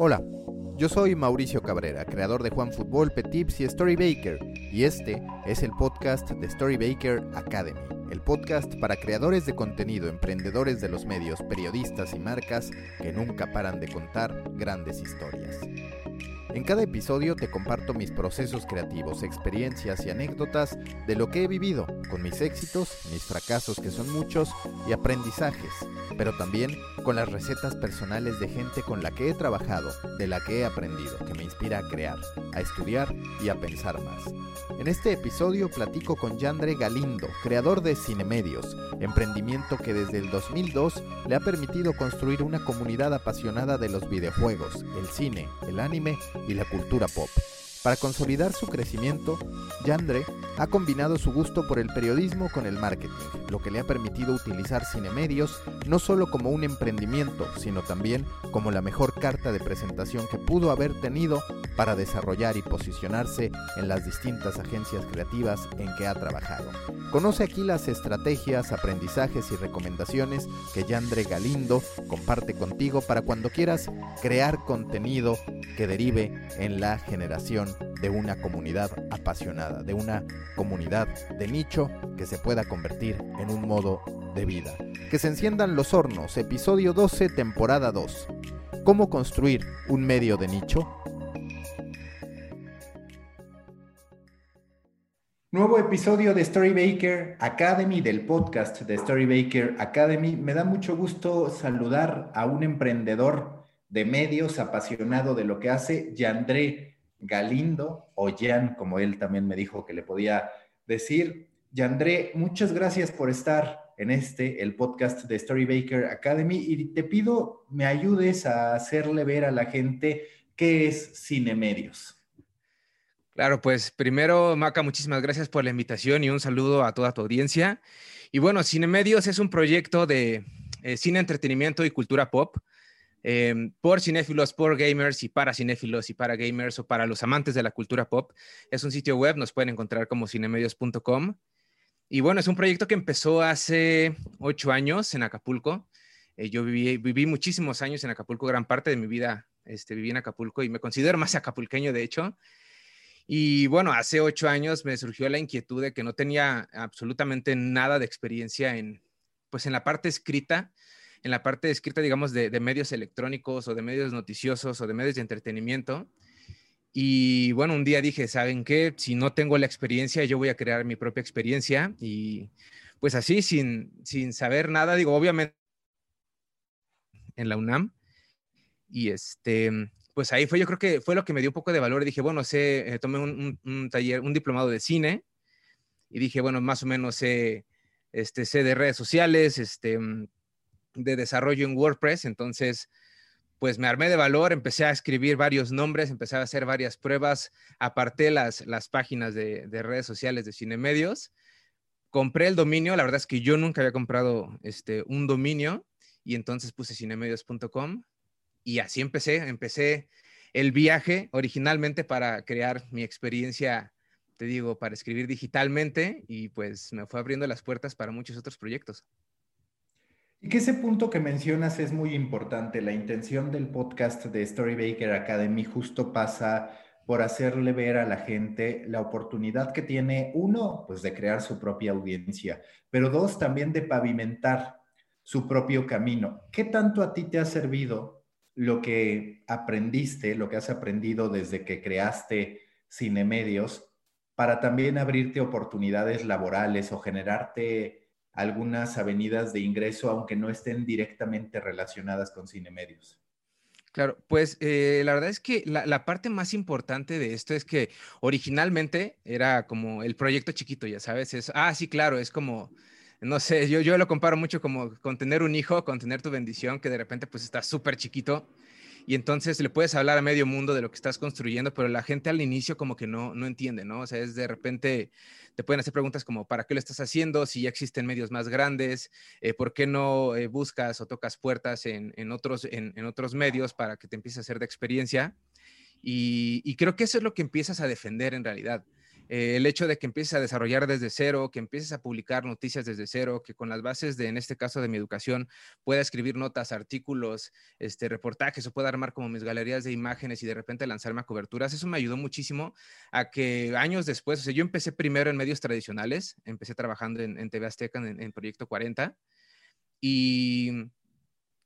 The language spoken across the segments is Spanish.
Hola, yo soy Mauricio Cabrera, creador de Juan Fútbol, Petips y Story Baker, y este es el podcast de Story Baker Academy, el podcast para creadores de contenido, emprendedores de los medios, periodistas y marcas que nunca paran de contar grandes historias. En cada episodio te comparto mis procesos creativos, experiencias y anécdotas de lo que he vivido, con mis éxitos, mis fracasos que son muchos y aprendizajes, pero también con las recetas personales de gente con la que he trabajado, de la que he aprendido, que me inspira a crear, a estudiar y a pensar más. En este episodio platico con Yandre Galindo, creador de Cinemedios, emprendimiento que desde el 2002 le ha permitido construir una comunidad apasionada de los videojuegos, el cine, el anime y la cultura pop. Para consolidar su crecimiento, Yandre ha combinado su gusto por el periodismo con el marketing, lo que le ha permitido utilizar Cinemedios no solo como un emprendimiento, sino también como la mejor carta de presentación que pudo haber tenido para desarrollar y posicionarse en las distintas agencias creativas en que ha trabajado. Conoce aquí las estrategias, aprendizajes y recomendaciones que Yandre Galindo comparte contigo para cuando quieras crear contenido que derive en la generación de una comunidad apasionada, de una comunidad de nicho que se pueda convertir en un modo de vida. Que se enciendan los hornos, episodio 12, temporada 2. ¿Cómo construir un medio de nicho? Nuevo episodio de Storybaker Academy, del podcast de Storybaker Academy. Me da mucho gusto saludar a un emprendedor de medios apasionado de lo que hace, Yandré Galindo, o Jan, como él también me dijo que le podía decir. Yandré, muchas gracias por estar en este, el podcast de Storybaker Academy, y te pido me ayudes a hacerle ver a la gente qué es Cinemedios. Claro, pues primero, Maca, muchísimas gracias por la invitación y un saludo a toda tu audiencia. Y bueno, Cinemedios es un proyecto de eh, cine, entretenimiento y cultura pop Em, por cinéfilos, por gamers y para cinéfilos y para gamers o para los amantes de la cultura pop. Es un sitio web, nos pueden encontrar como cinemedios.com. Y bueno, es un proyecto que empezó hace ocho años en Acapulco. Eh, yo viví, muchísimos años en Acapulco, gran parte de mi vida este, viví en Acapulco y me considero más acapulqueño, de hecho. Y bueno, hace ocho años me surgió la inquietud de que no tenía absolutamente nada de experiencia en, pues en la parte escrita en la parte escrita, digamos, de, medios electrónicos o de medios noticiosos o de medios de entretenimiento. Y bueno, un día dije, ¿saben qué? Si no tengo la experiencia, yo voy a crear mi propia experiencia. Y pues así, sin, sin saber nada, digo, obviamente en la UNAM. Y este, pues ahí fue, yo creo que fue lo que me dio un poco de valor. dije, bueno, sé, eh, tomé un, taller, un diplomado de cine. Y dije, bueno, más o menos sé, este, sé de redes sociales, este, de desarrollo en WordPress, entonces pues me armé de valor, empecé a escribir varios nombres, empecé a hacer varias pruebas, aparté las, las páginas de, redes sociales de Cinemedios, compré el dominio, la verdad es que yo nunca había comprado este, un dominio y entonces puse cinemedios.com y así empecé, empecé el viaje originalmente para crear mi experiencia, te digo, para escribir digitalmente y pues me fue abriendo las puertas para muchos otros proyectos. Y que ese punto que mencionas es muy importante. La intención del podcast de Storybaker Academy justo pasa por hacerle ver a la gente la oportunidad que tiene, uno, pues de crear su propia audiencia, pero dos, también de pavimentar su propio camino. ¿Qué tanto a ti te ha servido lo que aprendiste, lo que has aprendido desde que creaste Cinemedios, para también abrirte oportunidades laborales o generarte algunas avenidas de ingreso, aunque no estén directamente relacionadas con cine medios. Claro, pues eh, la verdad es que la, parte más importante de esto es que originalmente era como el proyecto chiquito, ya sabes, es, ah, sí, claro, es como no sé, yo, yo lo comparo mucho como con tener un hijo, con tener tu bendición, que de repente pues está súper chiquito y entonces le puedes hablar a medio mundo de lo que estás construyendo, pero la gente al inicio como que no, no entiende, ¿no? O sea, es de repente te pueden hacer preguntas como, ¿para qué lo estás haciendo? Si ya existen medios más grandes, eh, ¿por qué no eh, buscas o tocas puertas en, en otros, en, en, otros medios para que te empieces a hacer de experiencia? Y, y creo que eso es lo que empiezas a defender en realidad. Eh, el hecho de que empieces a desarrollar desde cero, que empieces a publicar noticias desde cero, que con las bases de, en este caso, de mi educación, pueda escribir notas, artículos, este, reportajes o pueda armar como mis galerías de imágenes y de repente lanzarme a coberturas, eso me ayudó muchísimo a que años después, o sea, yo empecé primero en medios tradicionales, empecé trabajando en, TV Azteca en, en Proyecto 40 y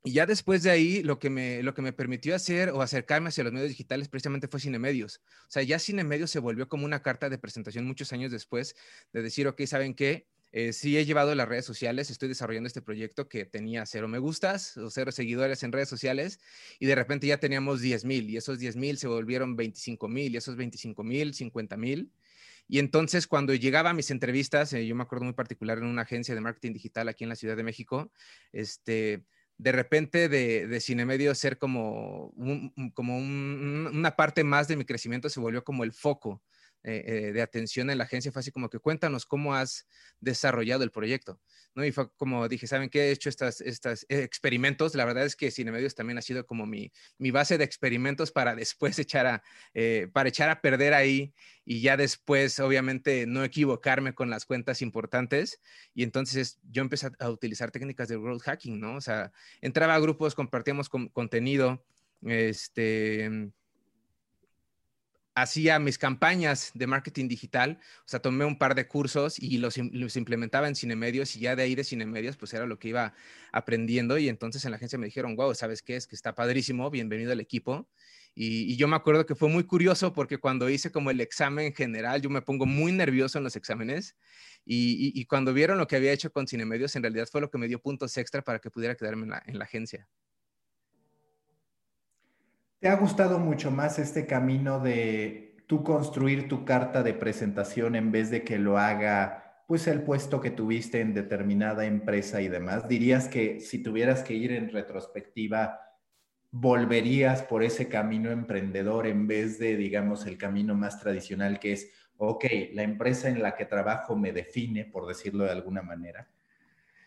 y ya después de ahí, lo que, me, lo que me permitió hacer o acercarme hacia los medios digitales precisamente fue Cine Medios. O sea, ya Cine Medios se volvió como una carta de presentación muchos años después de decir, ok, ¿saben qué? Eh, sí he llevado las redes sociales, estoy desarrollando este proyecto que tenía cero me gustas o cero seguidores en redes sociales y de repente ya teníamos 10 mil y esos 10 mil se volvieron 25 mil y esos 25 mil, 50 mil. Y entonces cuando llegaba a mis entrevistas, eh, yo me acuerdo muy particular en una agencia de marketing digital aquí en la Ciudad de México, este, de repente de, de Cinemedio ser como, como una parte más de mi crecimiento se volvió como el foco eh, eh, de atención en la agencia fue así como que cuéntanos cómo has desarrollado el proyecto, ¿no? Y fue como dije, ¿saben qué? He hecho estas, estas experimentos. La verdad es que Cinemedios también ha sido como mi, mi base de experimentos para después echar a, eh, para echar a perder ahí y ya después, obviamente, no equivocarme con las cuentas importantes. Y entonces yo empecé a, utilizar técnicas de growth hacking, ¿no? O sea, entraba a grupos, compartíamos contenido, este hacía mis campañas de marketing digital, o sea, tomé un par de cursos y los, implementaba en Cinemedios y ya de ahí de Cinemedios, pues era lo que iba aprendiendo y entonces en la agencia me dijeron, wow, ¿sabes qué? Es que está padrísimo, bienvenido al equipo. Y, yo me acuerdo que fue muy curioso porque cuando hice como el examen general, yo me pongo muy nervioso en los exámenes y, cuando vieron lo que había hecho con Cinemedios, en realidad fue lo que me dio puntos extra para que pudiera quedarme en la agencia. ¿Te ha gustado mucho más este camino de tú construir tu carta de presentación en vez de que lo haga pues el puesto que tuviste en determinada empresa y demás? ¿Dirías que si tuvieras que ir en retrospectiva, volverías por ese camino emprendedor en vez de, digamos, el camino más tradicional que es, ok, la empresa en la que trabajo me define, por decirlo de alguna manera?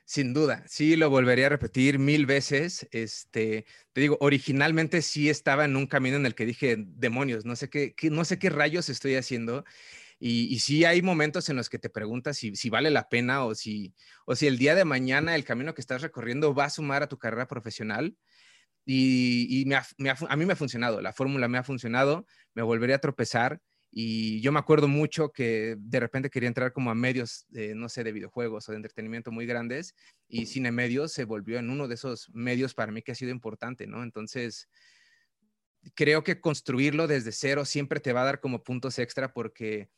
Sin duda, sí lo volvería a repetir mil veces. Este, te digo, originalmente sí estaba en un camino en el que dije, demonios, no sé qué, no sé qué rayos estoy haciendo. Y, y, sí hay momentos en los que te preguntas si, vale la pena o si, o el día de mañana el camino que estás recorriendo va a sumar a tu carrera profesional. Y, y a mí me ha funcionado, la fórmula me ha funcionado, me volvería a tropezar y yo me acuerdo mucho que de repente quería entrar como a medios, no sé, de videojuegos o de entretenimiento muy grandes y Cine Medios se volvió en uno de esos medios para mí que ha sido importante, ¿no? Entonces, creo que construirlo desde cero siempre te va a dar como puntos extra porque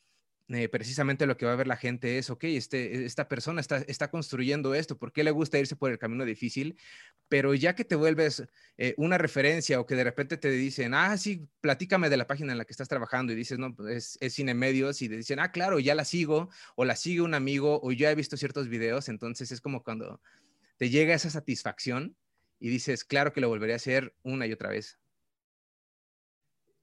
eh, precisamente lo que va a ver la gente es, ok, este, esta persona está, está construyendo esto, ¿por qué le gusta irse por el camino difícil? Pero ya que te vuelves eh, una referencia o que de repente te dicen, ah, sí, platícame de la página en la que estás trabajando y dices, no, pues, es, es Cine Medios y te dicen, ah, claro, ya la sigo o la sigue un amigo o ya he visto ciertos videos, entonces es como cuando te llega esa satisfacción y dices, claro que lo volvería a hacer una y otra vez.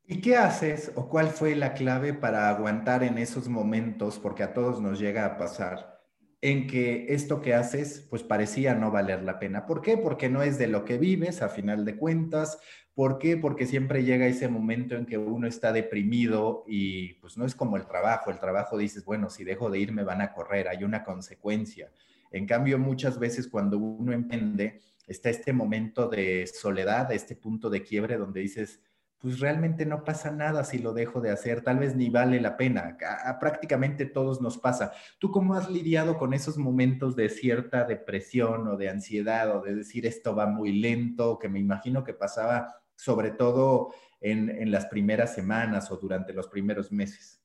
¿Y qué haces o cuál fue la clave para aguantar en esos momentos, porque a todos nos llega a pasar, en que esto que haces pues parecía no valer la pena? ¿Por qué? Porque no es de lo que vives a final de cuentas. ¿Por qué? Porque siempre llega ese momento en que uno está deprimido y pues no es como el trabajo. El trabajo dices, bueno, si dejo de ir me van a correr, hay una consecuencia. En cambio, muchas veces cuando uno emprende, está este momento de soledad, este punto de quiebre donde dices, pues realmente no pasa nada si lo dejo de hacer, tal vez ni vale la pena. A, prácticamente todos nos pasa. ¿Tú cómo has lidiado con esos momentos de cierta depresión o de ansiedad o de decir esto va muy lento, que me imagino que pasaba sobre todo en, en las primeras semanas o durante los primeros meses?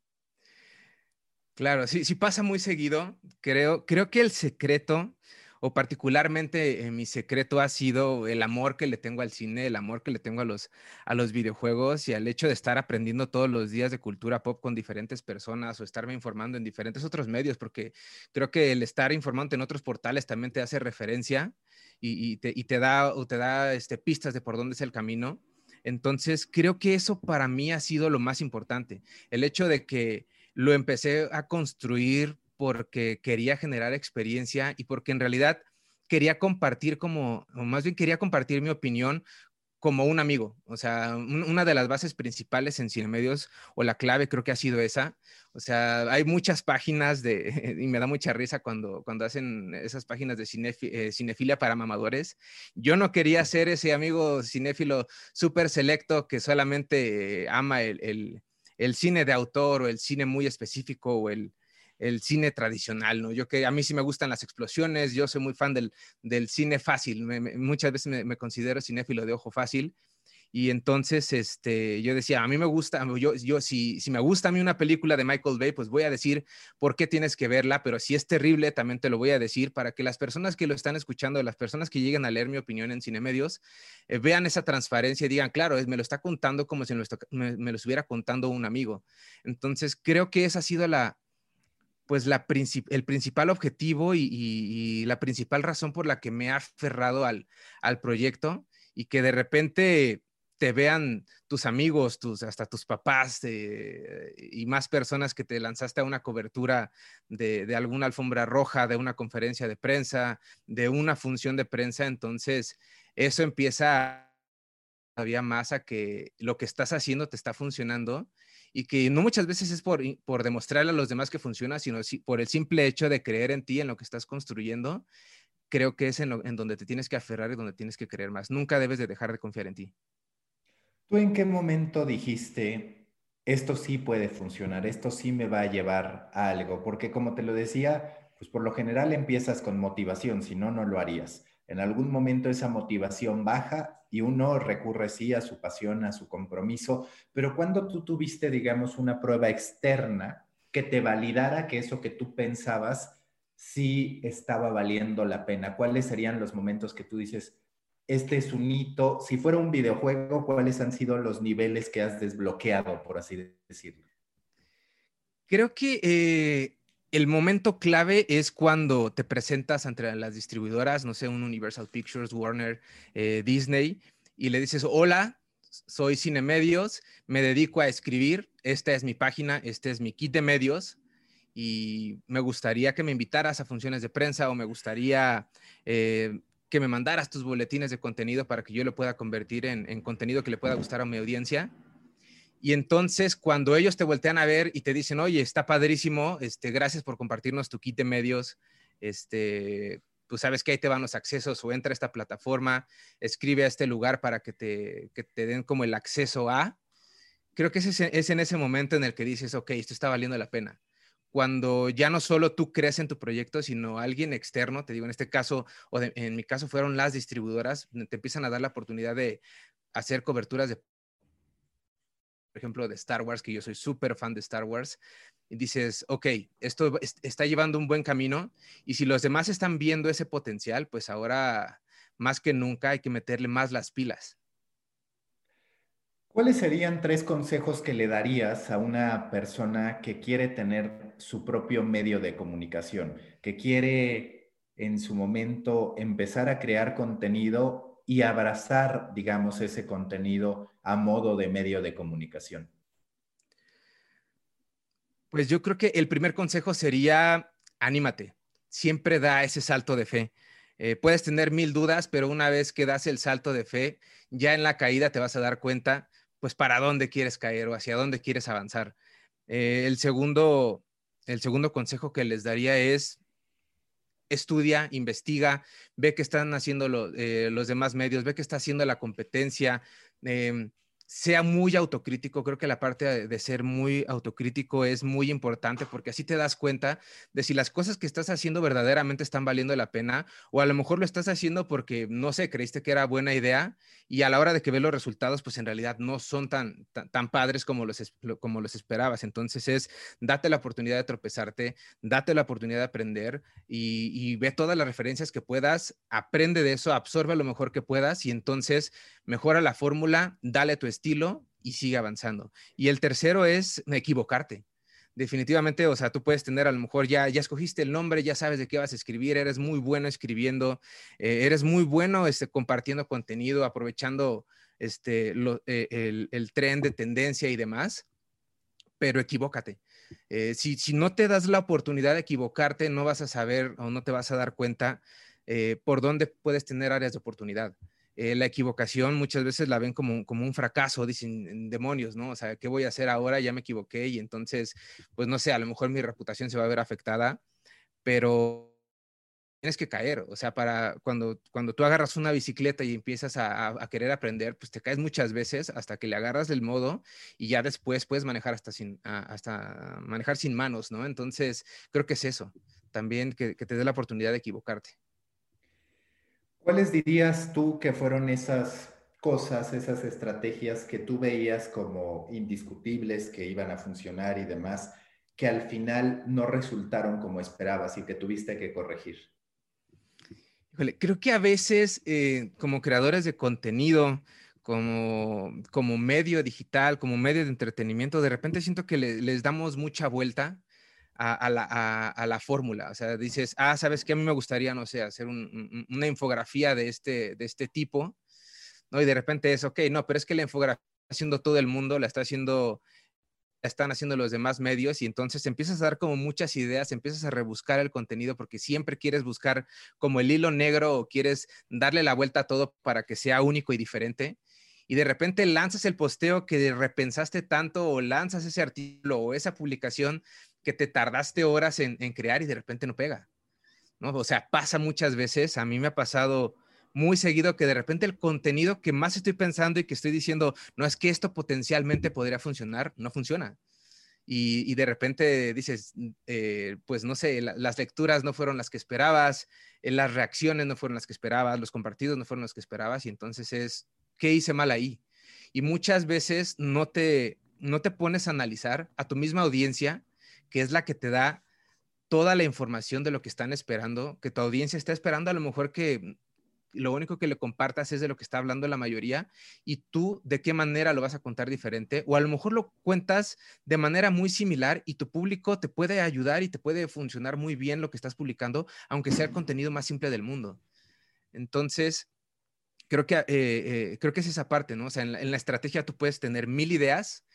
Claro, sí, sí pasa muy seguido. Creo, creo que el secreto o particularmente eh, mi secreto ha sido el amor que le tengo al cine, el amor que le tengo a los, a los videojuegos y al hecho de estar aprendiendo todos los días de cultura pop con diferentes personas o estarme informando en diferentes otros medios, porque creo que el estar informando en otros portales también te hace referencia y, te, y te, da, o te da este, pistas de por dónde es el camino. Entonces, creo que eso para mí ha sido lo más importante, el hecho de que lo empecé a construir porque quería generar experiencia y porque en realidad quería compartir como, o más bien quería compartir mi opinión como un amigo. O sea, una de las bases principales en Cine Medios, o la clave creo que ha sido esa. O sea, hay muchas páginas de, y me da mucha risa cuando, cuando hacen esas páginas de eh, cinefilia para mamadores. Yo no quería ser ese amigo cinéfilo súper selecto que solamente ama el, el cine de autor o el cine muy específico o el, el cine tradicional, ¿no? Yo que a mí sí me gustan las explosiones, yo soy muy fan del, del cine fácil, muchas veces me, considero cinéfilo de ojo fácil. Y entonces, este, yo decía, a mí me gusta, yo, yo si, si me gusta a mí una película de Michael Bay, pues voy a decir por qué tienes que verla, pero si es terrible, también te lo voy a decir para que las personas que lo están escuchando, las personas que lleguen a leer mi opinión en Cinemedios, eh, vean esa transparencia y digan, claro, me lo está contando como si me me, me lo estuviera contando un amigo. Entonces, creo que esa ha sido la, pues el principal objetivo y, la principal razón por la que me ha aferrado al, proyecto y que de repente te vean tus amigos, tus, hasta tus papás eh, y más personas que te lanzaste a una cobertura de, de, alguna alfombra roja, de una conferencia de prensa, de una función de prensa. Entonces, eso empieza todavía más a que lo que estás haciendo te está funcionando y que no muchas veces es por, por demostrarle a los demás que funciona, sino por el simple hecho de creer en ti, en lo que estás construyendo, creo que es en, en donde te tienes que aferrar y donde tienes que creer más. Nunca debes de dejar de confiar en ti. ¿Tú en qué momento dijiste, esto sí puede funcionar, esto sí me va a llevar a algo? Porque como te lo decía, pues por lo general empiezas con motivación, si no, no lo harías. En algún momento esa motivación baja y uno recurre sí a su pasión, a su compromiso, pero cuando tú tuviste, digamos, una prueba externa que te validara que eso que tú pensabas sí estaba valiendo la pena, ¿cuáles serían los momentos que tú dices, este es un hito? Si fuera un videojuego, ¿cuáles han sido los niveles que has desbloqueado, por así decirlo? Creo que eh, el momento clave es cuando te presentas entre las distribuidoras, no sé, un Universal Pictures, Warner, eh, Disney, y le dices, hola, soy Cine Medios, me dedico a escribir, esta es mi página, este es mi kit de medios, y me gustaría que me invitaras a funciones de prensa o me gustaría eh, que me mandaras tus boletines de contenido para que yo lo pueda convertir en contenido que le pueda gustar a mi audiencia. Y entonces, cuando ellos te voltean a ver y te dicen, oye, está padrísimo, este, gracias por compartirnos tu kit de medios, este, pues sabes que ahí te van los accesos o entra a esta plataforma, escribe a este lugar para que te, que te den como el acceso a. Creo que es, es en ese momento en el que dices, ok, esto está valiendo la pena. Cuando ya no solo tú crees en tu proyecto, sino alguien externo, te digo, en este caso, o en mi caso fueron las distribuidoras, te empiezan a dar la oportunidad de hacer coberturas de ejemplo, de Star Wars, que yo soy súper fan de Star Wars, y dices, ok, esto está llevando un buen camino, y si los demás están viendo ese potencial, pues ahora más que nunca hay que meterle más las pilas. ¿Cuáles serían tres consejos que le darías a una persona que quiere tener su propio medio de comunicación, que quiere en su momento empezar a crear contenido y abrazar, digamos, ese contenido a modo de medio de comunicación? Pues yo creo que el primer consejo sería, anímate, siempre da ese salto de fe. Eh, puedes tener mil dudas, pero una vez que das el salto de fe, ya en la caída te vas a dar cuenta, pues, para dónde quieres caer o hacia dónde quieres avanzar. Eh, el, segundo, el segundo consejo que les daría es, estudia, investiga, ve qué están haciendo eh, los demás medios, ve qué está haciendo la competencia. Em, sea muy autocrítico. Creo que la parte de ser muy autocrítico es muy importante porque así te das cuenta de si las cosas que estás haciendo verdaderamente están valiendo la pena o a lo mejor lo estás haciendo porque, no sé, creíste que era buena idea y a la hora de que ves los resultados, pues en realidad no son tan, tan, padres como los, como los esperabas. Entonces es, date la oportunidad de tropezarte, date la oportunidad de aprender y, y ve todas las referencias que puedas, aprende de eso, absorbe lo mejor que puedas y entonces mejora la fórmula, dale tu estilo y sigue avanzando. Y el tercero es equivocarte. Definitivamente, o sea, tú puedes tener a lo mejor ya, ya escogiste el nombre, ya sabes de qué vas a escribir, eres muy bueno escribiendo, eh, eres muy bueno este, compartiendo contenido, aprovechando este, eh, el, el, tren de tendencia y demás, pero equivócate. Eh, si, si, no te das la oportunidad de equivocarte, no vas a saber o no te vas a dar cuenta por dónde puedes tener áreas de oportunidad. Eh, la equivocación muchas veces la ven como, como un fracaso, dicen demonios, ¿no? O sea, ¿qué voy a hacer ahora? Ya me equivoqué y entonces, pues no sé, a lo mejor mi reputación se va a ver afectada, pero tienes que caer, o sea, para cuando, cuando tú agarras una bicicleta y empiezas a, querer aprender, pues te caes muchas veces hasta que le agarras el modo y ya después puedes manejar hasta sin, hasta manejar sin manos, ¿no? Entonces, creo que es eso, también que te dé la oportunidad de equivocarte. ¿Cuáles dirías tú que fueron esas cosas, esas estrategias que tú veías como indiscutibles, que iban a funcionar y demás, que al final no resultaron como esperabas y que tuviste que corregir? creo que a veces eh, como creadores de contenido, como, como medio digital, como medio de entretenimiento, de repente siento que les damos mucha vuelta a, la, fórmula. O sea, dices, ah, ¿sabes qué? A mí me gustaría, no sé, hacer una infografía de este, de este tipo, ¿no? Y de repente es, ok, no, pero es que la infografía está haciendo todo el mundo, la está haciendo, la están haciendo los demás medios y entonces empiezas a dar como muchas ideas, empiezas a rebuscar el contenido porque siempre quieres buscar como el hilo negro o quieres darle la vuelta a todo para que sea único y diferente y de repente lanzas el posteo que repensaste tanto o lanzas ese artículo o esa publicación que te tardaste horas en, crear y de repente no pega. ¿no? O sea, pasa muchas veces, a mí me ha pasado muy seguido que de repente el contenido que más estoy pensando y que estoy diciendo, no es que esto potencialmente podría funcionar, no funciona. Y, de repente dices, eh, pues no sé, las lecturas no fueron las que esperabas, eh, las reacciones no fueron las que esperabas, los compartidos no fueron los que esperabas y entonces es, ¿qué hice mal ahí? Y muchas veces no te, no te pones a analizar a tu misma audiencia que es la que te da toda la información de lo que están esperando, que tu audiencia está esperando a lo mejor que lo único que le compartas es de lo que está hablando la mayoría y tú de qué manera lo vas a contar diferente o a lo mejor lo cuentas de manera muy similar y tu público te puede ayudar y te puede funcionar muy bien lo que estás publicando, aunque sea el contenido más simple del mundo. Entonces, creo que, eh, eh, creo que es esa parte, ¿no? O sea, en la estrategia tú puedes tener mil ideas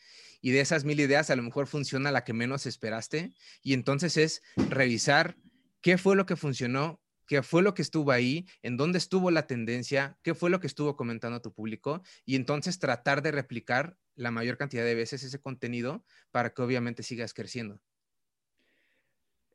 y de esas mil ideas a lo mejor funciona la que menos esperaste y entonces es revisar qué fue lo que funcionó, qué fue lo que estuvo ahí, en dónde estuvo la tendencia, qué fue lo que estuvo comentando tu público y entonces tratar de replicar la mayor cantidad de veces ese contenido para que obviamente sigas creciendo.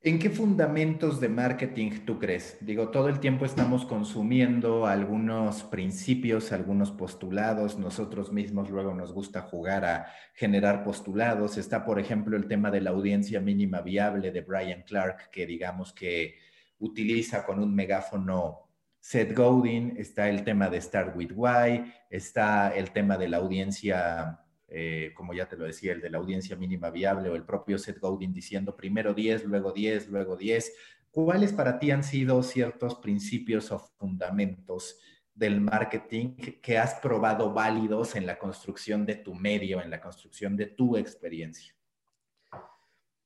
¿En qué fundamentos de marketing tú crees? Digo, todo el tiempo estamos consumiendo algunos principios, algunos postulados. Nosotros mismos luego nos gusta jugar a generar postulados. Está, por ejemplo, el tema de la audiencia mínima viable de Brian Clark, que digamos que utiliza con un megáfono Seth Godin. Está el tema de Start with Why. Está el tema de la audiencia eh, como ya te lo decía, el de la audiencia mínima viable o el propio Seth Godin diciendo primero 10, luego 10, luego 10. ¿Cuáles para ti han sido ciertos principios o fundamentos del marketing que has probado válidos en la construcción de tu medio, en la construcción de tu experiencia?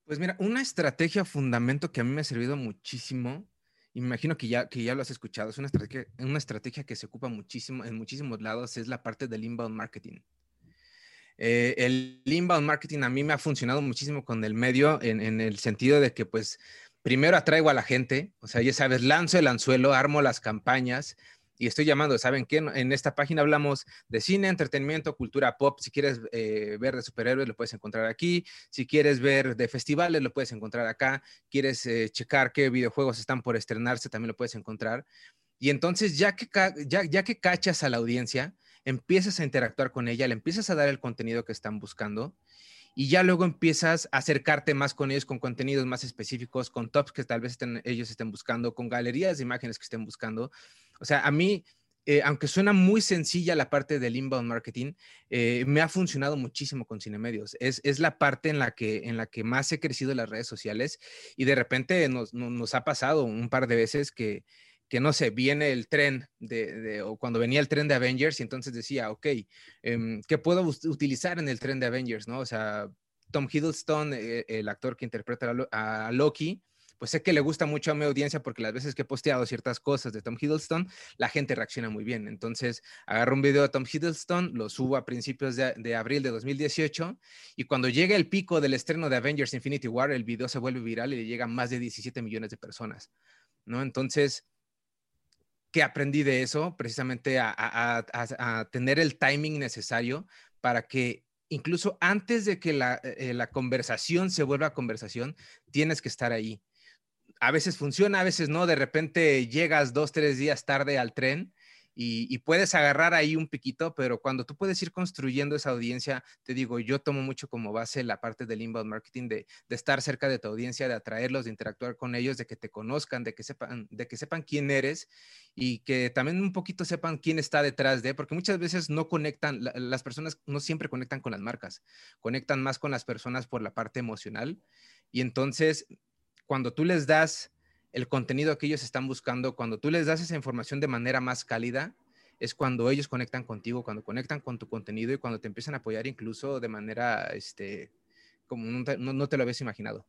Pues mira, una estrategia fundamento que a mí me ha servido muchísimo, imagino que ya, que ya lo has escuchado, es una estrategia, una estrategia que se ocupa muchísimo en muchísimos lados, es la parte del inbound marketing. Eh, el inbound marketing a mí me ha funcionado muchísimo con el medio en, el sentido de que pues primero atraigo a la gente, o sea, ya sabes, lanzo el anzuelo, armo las campañas y estoy llamando, ¿saben qué? En esta página hablamos de cine, entretenimiento, cultura pop. Si quieres eh, ver de superhéroes, lo puedes encontrar aquí. Si quieres ver de festivales, lo puedes encontrar acá. Quieres eh, checar qué videojuegos están por estrenarse, también lo puedes encontrar. Y entonces, ya que, ya, ya que cachas a la audiencia, empiezas a interactuar con ella, le empiezas a dar el contenido que están buscando y ya luego empiezas a acercarte más con ellos, con contenidos más específicos, con tops que tal vez ellos estén buscando, con galerías de imágenes que estén buscando. O sea, a mí, eh, aunque suena muy sencilla la parte del inbound marketing, eh, me ha funcionado muchísimo con Cinemedios. Es, es la parte en la, que, en la que más he crecido en las redes sociales y de repente nos, nos ha pasado un par de veces que que no sé, viene el tren de, o cuando venía el tren de Avengers y entonces decía, ok, em, ¿qué puedo utilizar en el tren de Avengers? ¿no? O sea, Tom Hiddleston, eh, el actor que interpreta a, Loki, pues sé que le gusta mucho a mi audiencia porque las veces que he posteado ciertas cosas de Tom Hiddleston, la gente reacciona muy bien. Entonces, agarro un video de Tom Hiddleston, lo subo a principios de, abril de 2018 y cuando llega el pico del estreno de Avengers Infinity War, el video se vuelve viral y le llega a más de 17 millones de personas, ¿no? Entonces, que aprendí de eso, precisamente a, tener el timing necesario para que incluso antes de que la, eh, la, conversación se vuelva conversación, tienes que estar ahí. A veces funciona, a veces no, de repente llegas dos, tres días tarde al tren y, puedes agarrar ahí un piquito, pero cuando tú puedes ir construyendo esa audiencia, te digo, yo tomo mucho como base la parte del inbound marketing, de, estar cerca de tu audiencia, de atraerlos, de interactuar con ellos, de que te conozcan, de que sepan, de que sepan quién eres y que también un poquito sepan quién está detrás de, porque muchas veces no conectan, las personas no siempre conectan con las marcas, conectan más con las personas por la parte emocional. Y entonces cuando tú les das el contenido que ellos están buscando, cuando tú les das esa información de manera más cálida, es cuando ellos conectan contigo, cuando conectan con tu contenido y cuando te empiezan a apoyar incluso de manera, este, como no te, no te lo habías imaginado.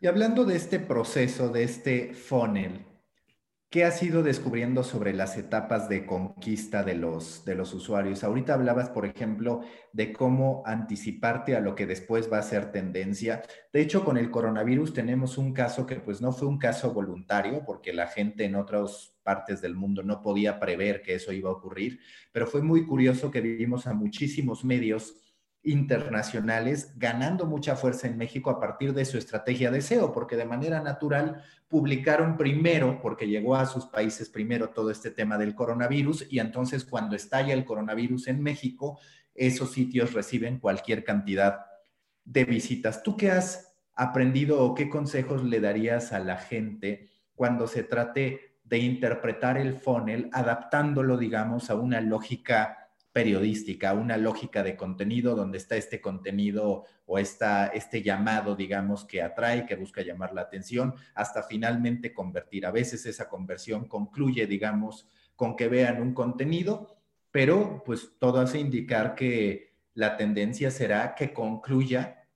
Y hablando de este proceso, de este funnel, ¿Qué has ido descubriendo sobre las etapas de conquista de los, de los usuarios? Ahorita hablabas, por ejemplo, de cómo anticiparte a lo que después va a ser tendencia. De hecho, con el coronavirus tenemos un caso que pues no fue un caso voluntario, porque la gente en otras partes del mundo no podía prever que eso iba a ocurrir, pero fue muy curioso que vivimos a muchísimos medios internacionales ganando mucha fuerza en México a partir de su estrategia de SEO, porque de manera natural publicaron primero, porque llegó a sus países primero todo este tema del coronavirus, y entonces cuando estalla el coronavirus en México, esos sitios reciben cualquier cantidad de visitas. ¿Tú qué has aprendido o qué consejos le darías a la gente cuando se trate de interpretar el funnel, adaptándolo, digamos, a una lógica periodística, una lógica de contenido donde está este contenido o este llamado, digamos, que atrae, que busca llamar la atención, hasta finalmente convertir. A veces esa conversión concluye, digamos, con que vean un contenido, pero pues todo hace indicar que la tendencia será que concluya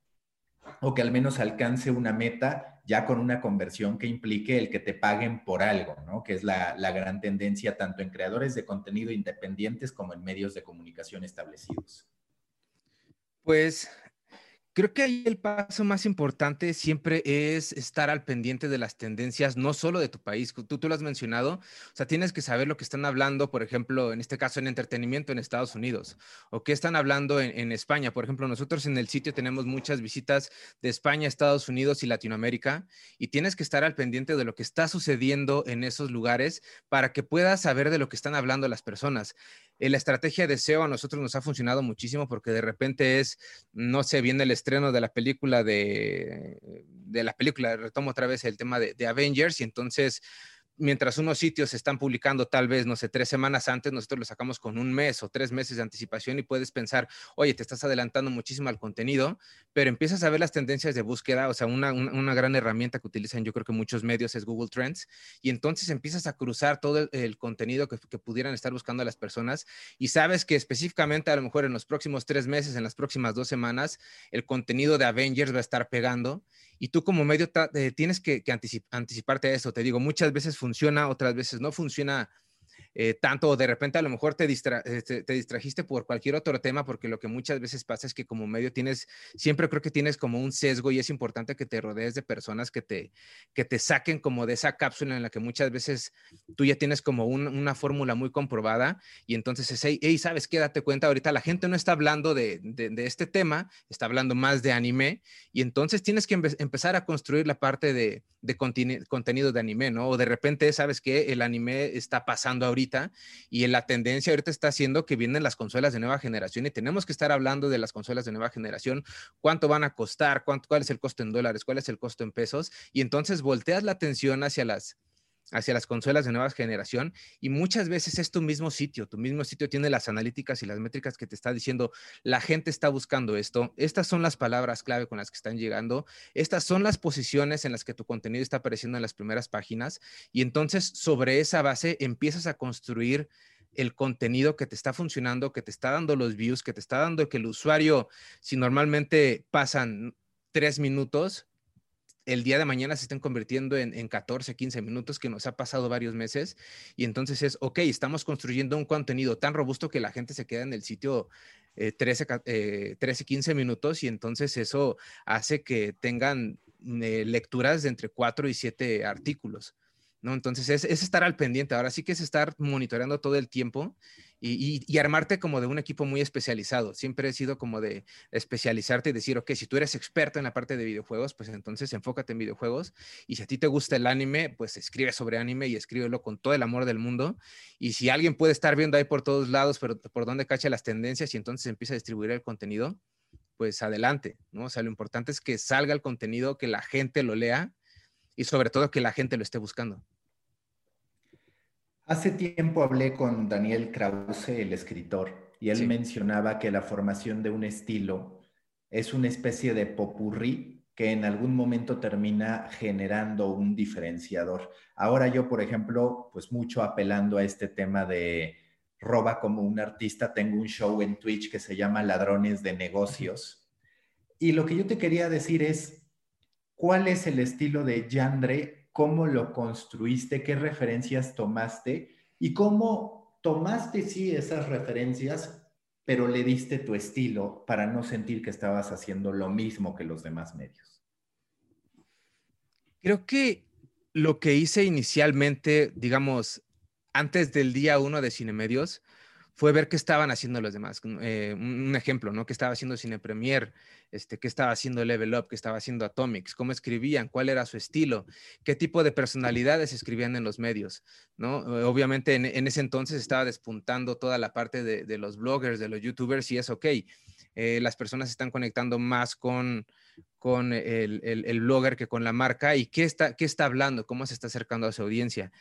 o que al menos alcance una meta ya con una conversión que implique el que te paguen por algo, ¿no? Que es la, la gran tendencia tanto en creadores de contenido independientes como en medios de comunicación establecidos. Pues Creo que ahí el paso más importante siempre es estar al pendiente de las tendencias, no solo de tu país, tú, tú lo has mencionado, o sea, tienes que saber lo que están hablando, por ejemplo, en este caso en entretenimiento en Estados Unidos, o qué están hablando en, en España. Por ejemplo, nosotros en el sitio tenemos muchas visitas de España, Estados Unidos y Latinoamérica, y tienes que estar al pendiente de lo que está sucediendo en esos lugares para que puedas saber de lo que están hablando las personas. Eh, la estrategia de SEO a nosotros nos ha funcionado muchísimo porque de repente es, no sé, viene el estreno de la película de, de la película, retomo otra vez el tema de, de Avengers y entonces mientras unos sitios están publicando tal vez, no sé, tres semanas antes, nosotros lo sacamos con un mes o tres meses de anticipación y puedes pensar, oye, te estás adelantando muchísimo al contenido, pero empiezas a ver las tendencias de búsqueda, o sea, una, gran herramienta que utilizan yo creo que muchos medios es Google Trends, y entonces empiezas a cruzar todo el, contenido que, pudieran estar buscando las personas y sabes que específicamente a lo mejor en los próximos tres meses, en las próximas dos semanas, el contenido de Avengers va a estar pegando y tú como medio eh, tienes que, anticiparte a eso. Te digo, muchas veces funciona, otras veces no funciona eh, tanto de repente a lo mejor te, este, te, distrajiste por cualquier otro tema, porque lo que muchas veces pasa es que como medio tienes, siempre creo que tienes como un sesgo y es importante que te rodees de personas que te, que te saquen como de esa cápsula en la que muchas veces tú ya tienes como una fórmula muy comprobada y entonces es, hey, ¿sabes qué? Date cuenta, ahorita la gente no está hablando de, de, este tema, está hablando más de anime y entonces tienes que empezar a construir la parte de, de contenido de anime, ¿no? O de repente, ¿sabes qué? El anime está pasando ahorita ahorita y la tendencia ahorita está haciendo que vienen las consolas de nueva generación y tenemos que estar hablando de las consolas de nueva generación, cuánto van a costar, cuánto, cuál es el costo en dólares, cuál es el costo en pesos y entonces volteas la atención hacia las hacia las consolas de nueva generación y muchas veces es tu mismo sitio, tu mismo sitio tiene las analíticas y las métricas que te está diciendo, la gente está buscando esto, estas son las palabras clave con las que están llegando, estas son las posiciones en las que tu contenido está apareciendo en las primeras páginas y entonces sobre esa base empiezas a construir el contenido que te está funcionando, que te está dando los views, que te está dando que el usuario, si normalmente pasan tres minutos, el día de mañana se estén convirtiendo en, en, 14, 15 minutos que nos ha pasado varios meses. Y entonces es, ok, estamos construyendo un contenido tan robusto que la gente se queda en el sitio 13, eh, 13, 15 eh, minutos y entonces eso hace que tengan eh, lecturas de entre 4 y 7 artículos. ¿no? Entonces es, es, estar al pendiente. Ahora sí que es estar monitoreando todo el tiempo y, armarte como de un equipo muy especializado. Siempre he sido como de especializarte y decir, ok, si tú eres experto en la parte de videojuegos, pues entonces enfócate en videojuegos. Y si a ti te gusta el anime, pues escribe sobre anime y escríbelo con todo el amor del mundo. Y si alguien puede estar viendo ahí por todos lados, pero por dónde cacha las tendencias y entonces empieza a distribuir el contenido, pues adelante, ¿no? O sea, lo importante es que salga el contenido, que la gente lo lea y sobre todo que la gente lo esté buscando. Hace tiempo hablé con Daniel Krause, el escritor, y él mencionaba que la formación de un estilo es una especie de popurrí que en algún momento termina generando un diferenciador. Ahora yo, por ejemplo, pues mucho apelando a este tema de roba como un artista, tengo un show en Twitch que se llama Ladrones de Negocios. Y lo que yo te quería decir es, ¿cuál es el estilo de Yandre cómo lo construiste, qué referencias tomaste y cómo tomaste, sí, esas referencias, pero le diste tu estilo para no sentir que estabas haciendo lo mismo que los demás medios. Creo que lo que hice inicialmente, digamos, antes del día uno de Cine Medios, fue ver qué estaban haciendo los demás. Eh, un ejemplo, ¿no? ¿Qué estaba haciendo Cine Premier? Este, ¿Qué estaba haciendo Level Up? ¿Qué estaba haciendo Atomics? ¿Cómo escribían? ¿Cuál era su estilo? ¿Qué tipo de personalidades escribían en los medios? ¿no? Obviamente en, ese entonces estaba despuntando toda la parte de, los bloggers, de los youtubers y es ok. Eh, las personas están conectando más con, el, el, blogger que con la marca y qué está hablando, cómo se está acercando a su audiencia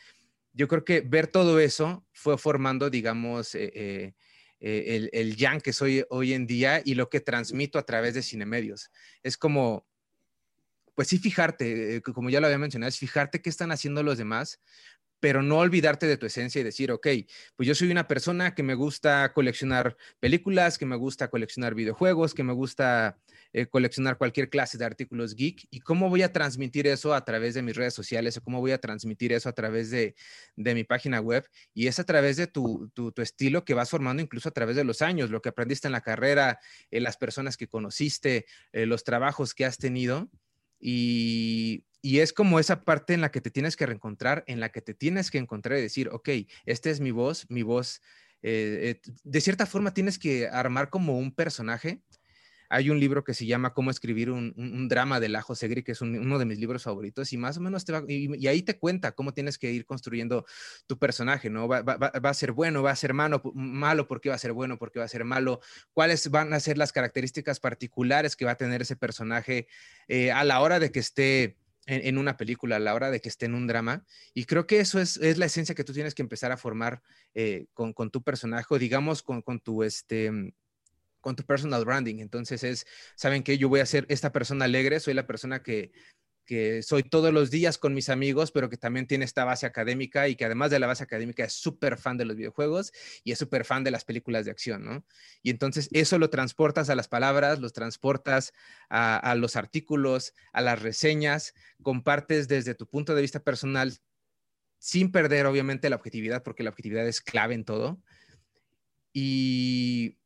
yo creo que ver todo eso fue formando, digamos, eh, eh, eh, el, el Jan que soy hoy en día y lo que transmito a través de Cinemedios. Es como, pues sí, fijarte, como ya lo había mencionado, es fijarte qué están haciendo los demás, pero no olvidarte de tu esencia y decir, ok, pues yo soy una persona que me gusta coleccionar películas, que me gusta coleccionar videojuegos, que me gusta eh, coleccionar cualquier clase de artículos geek y cómo voy a transmitir eso a través de mis redes sociales o cómo voy a transmitir eso a través de, mi página web y es a través de tu, estilo que vas formando incluso a través de los años, lo que aprendiste en la carrera, eh, las personas que conociste, eh, los trabajos que has tenido y, y es como esa parte en la que te tienes que reencontrar, en la que te tienes que encontrar y decir, ok, esta es mi voz, mi voz. Eh, eh, de cierta forma tienes que armar como un personaje hay un libro que se llama Cómo escribir un, drama de Lajo Segri, que es uno de mis libros favoritos, y más o menos te va, y, ahí te cuenta cómo tienes que ir construyendo tu personaje, ¿no? Va, a ser bueno, va a ser malo, malo, ¿por qué va a ser bueno? ¿Por qué va a ser malo? ¿Cuáles van a ser las características particulares que va a tener ese personaje eh, a la hora de que esté en, una película, a la hora de que esté en un drama. Y creo que eso es, la esencia que tú tienes que empezar a formar eh, con, tu personaje, o digamos, con, con tu, este, con tu personal branding. Entonces es, ¿saben que Yo voy a ser esta persona alegre, soy la persona que, que soy todos los días con mis amigos, pero que también tiene esta base académica y que además de la base académica es súper fan de los videojuegos y es súper fan de las películas de acción, ¿no? Y entonces eso lo transportas a las palabras, los transportas a, a los artículos, a las reseñas, compartes desde tu punto de vista personal sin perder obviamente la objetividad, porque la objetividad es clave en todo. Y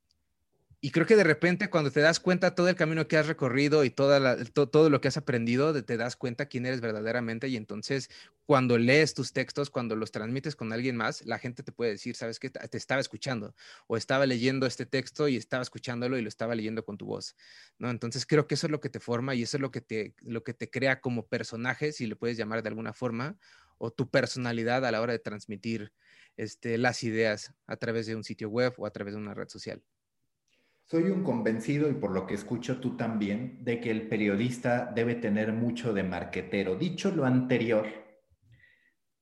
y creo que de repente cuando te das cuenta todo el camino que has recorrido y toda todo lo que has aprendido, te das cuenta quién eres verdaderamente y entonces cuando lees tus textos, cuando los transmites con alguien más, la gente te puede decir, sabes que te estaba escuchando o estaba leyendo este texto y estaba escuchándolo y lo estaba leyendo con tu voz, ¿no? Entonces creo que eso es lo que te forma y eso es lo que te, lo que te crea como personaje, si le puedes llamar de alguna forma, o tu personalidad a la hora de transmitir este, las ideas a través de un sitio web o a través de una red social. Soy un convencido, y por lo que escucho tú también, de que el periodista debe tener mucho de marquetero. Dicho lo anterior,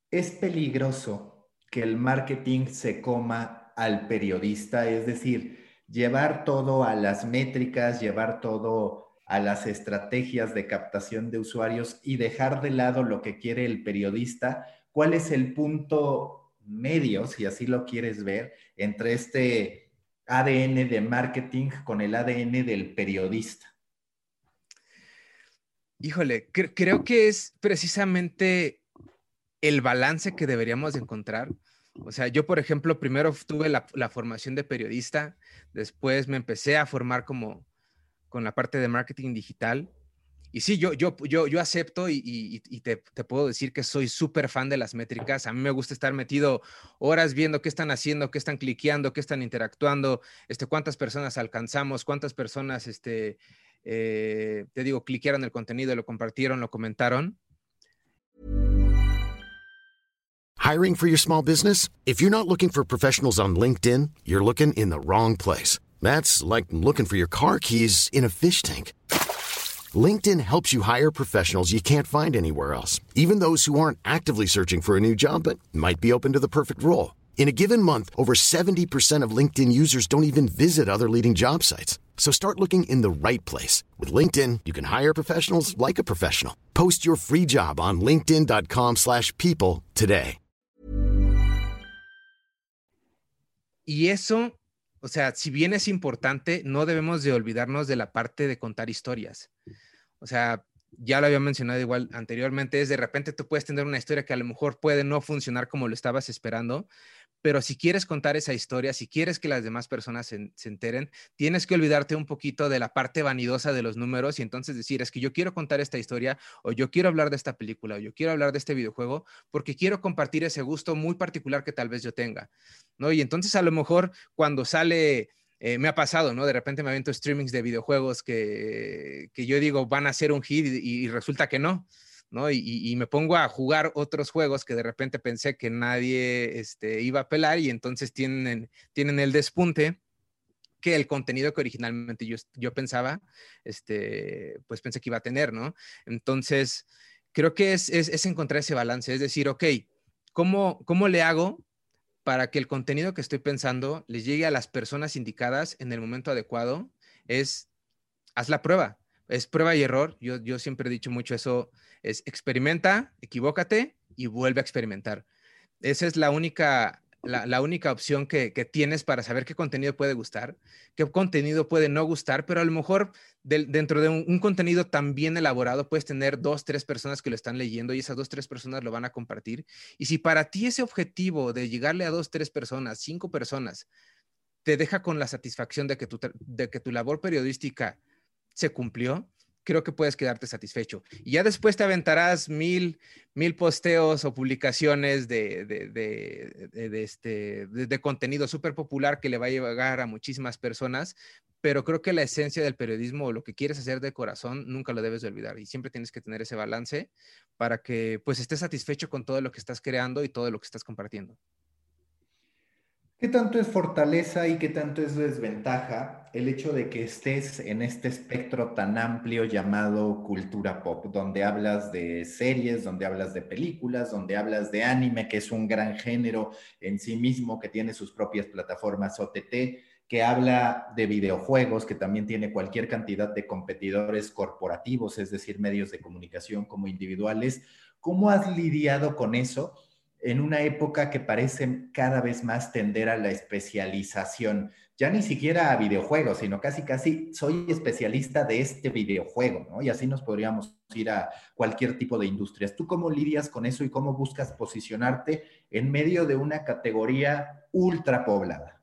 es peligroso que el marketing se coma al periodista, es decir, llevar todo a las métricas, llevar todo a las estrategias de captación de usuarios y dejar de lado lo que quiere el periodista. ¿Cuál es el punto medio, si así lo quieres ver, entre este ADN de marketing con el ADN del periodista? Híjole, creo que es precisamente el balance que deberíamos encontrar. O sea, yo, por ejemplo, primero tuve la, formación de periodista, después me empecé a formar como con la parte de marketing digital. Y sí, yo, acepto y, te, puedo decir que soy súper fan de las métricas. A mí me gusta estar metido horas viendo qué están haciendo, qué están cliqueando, qué están interactuando, este, cuántas personas alcanzamos, cuántas personas, este, eh, te digo, cliquearon el contenido, lo compartieron, lo comentaron. Hiring for your small business? If you're not looking for professionals on LinkedIn, you're looking in the wrong place. That's like looking for your car keys in a fish tank. LinkedIn helps you hire professionals you can't find anywhere else, even those who aren't actively searching for a new job but might be open to the perfect role. In a given month, over 70% of LinkedIn users don't even visit other leading job sites. So start looking in the right place. With LinkedIn, you can hire professionals like a professional. Post your free job on linkedin.com slash people today. Y eso, o sea, si bien es importante, no debemos de olvidarnos de la parte de contar historias. O sea, ya lo había mencionado igual anteriormente, es de repente tú puedes tener una historia que a lo mejor puede no funcionar como lo estabas esperando, pero si quieres contar esa historia, si quieres que las demás personas se, enteren, tienes que olvidarte un poquito de la parte vanidosa de los números y entonces decir, es que yo quiero contar esta historia o yo quiero hablar de esta película o yo quiero hablar de este videojuego porque quiero compartir ese gusto muy particular que tal vez yo tenga, ¿no? Y entonces a lo mejor cuando sale... Eh, me ha pasado, ¿no? De repente me avento streamings de videojuegos que, que yo digo van a ser un hit y resulta que no. ¿no? Y, me pongo a jugar otros juegos que de repente pensé que nadie este, iba a pelar y entonces tienen, tienen el despunte que el contenido que originalmente yo, yo pensaba, este, pues pensé que iba a tener, ¿no? Entonces, creo que es, es, encontrar ese balance, es decir, ok, ¿cómo, ¿cómo le hago para que el contenido que estoy pensando les llegue a las personas indicadas en el momento adecuado? Es, haz la prueba, es prueba y error. Yo, yo siempre he dicho mucho eso es experimenta, equivócate y vuelve a experimentar. Esa es la única, la, única opción que, tienes para saber qué contenido puede gustar, qué contenido puede no gustar, pero a lo mejor dentro de un, contenido tan bien elaborado puedes tener dos, tres personas que lo están leyendo y esas dos, tres personas lo van a compartir. Y si para ti ese objetivo de llegarle a dos, tres personas, cinco personas, te deja con la satisfacción de que de que tu labor periodística se cumplió, creo que puedes quedarte satisfecho. Y ya después te aventarás mil, mil posteos o publicaciones de, de, este, de contenido súper popular que le va a llegar a muchísimas personas, pero creo que la esencia del periodismo o lo que quieres hacer de corazón nunca lo debes de olvidar y siempre tienes que tener ese balance para que pues estés satisfecho con todo lo que estás creando y todo lo que estás compartiendo. ¿Qué tanto es fortaleza y qué tanto es desventaja el hecho de que estés en este espectro tan amplio llamado cultura pop, donde hablas de series, donde hablas de películas, donde hablas de anime, que es un gran género en sí mismo, que tiene sus propias plataformas OTT, que habla de videojuegos, que también tiene cualquier cantidad de competidores corporativos, es decir, medios de comunicación como individuales? ¿Cómo has lidiado con eso? En una época que parece cada vez más tender a la especialización, ya ni siquiera a videojuegos, sino casi, casi soy especialista de este videojuego, ¿no? Y así nos podríamos ir a cualquier tipo de industrias. ¿Tú cómo lidias con eso y cómo buscas posicionarte en medio de una categoría ultra poblada?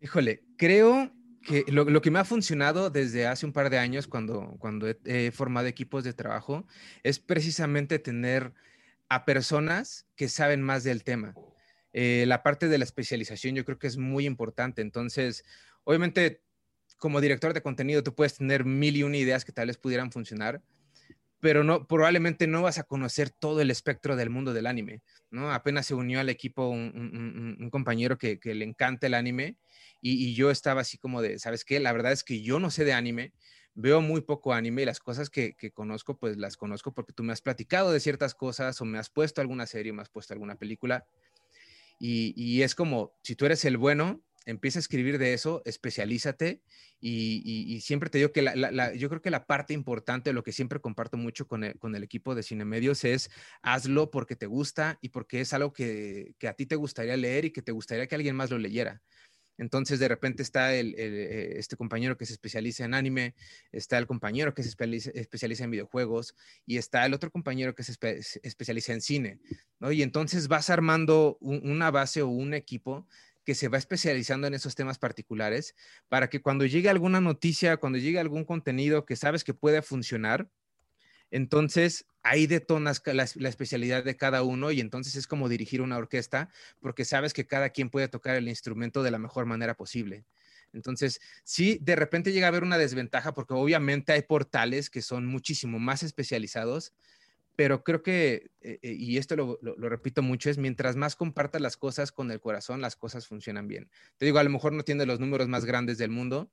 Híjole, creo que lo, que me ha funcionado desde hace un par de años cuando, cuando he formado equipos de trabajo es precisamente tener a personas que saben más del tema. Eh, la parte de la especialización yo creo que es muy importante. Entonces, obviamente, como director de contenido, tú puedes tener mil y una ideas que tal vez pudieran funcionar, pero no, probablemente no vas a conocer todo el espectro del mundo del anime, ¿no? Apenas se unió al equipo un, compañero que, le encanta el anime y, yo estaba así como de, ¿sabes qué? La verdad es que yo no sé de anime, veo muy poco anime y las cosas que, conozco, pues las conozco porque tú me has platicado de ciertas cosas o me has puesto alguna serie, me has puesto alguna película. Y, es como, si tú eres el bueno, empieza a escribir de eso, especialízate y, siempre te digo que yo creo que la parte importante, lo que siempre comparto mucho con el, equipo de Cine Medios es hazlo porque te gusta y porque es algo que, a ti te gustaría leer y que te gustaría que alguien más lo leyera. Entonces, de repente está eh, este compañero que se especializa en anime, está el compañero que se especializa, en videojuegos y está el otro compañero que se especializa en cine, ¿no? Y entonces vas armando una base o un equipo que se va especializando en esos temas particulares para que cuando llegue alguna noticia, cuando llegue algún contenido que sabes que puede funcionar, entonces ahí detonas la, la, especialidad de cada uno y entonces es como dirigir una orquesta porque sabes que cada quien puede tocar el instrumento de la mejor manera posible. Entonces, sí, de repente llega a haber una desventaja porque obviamente hay portales que son muchísimo más especializados, pero creo que, eh, eh, y esto lo, repito mucho, es mientras más compartas las cosas con el corazón, las cosas funcionan bien. Te digo, a lo mejor no tiene los números más grandes del mundo,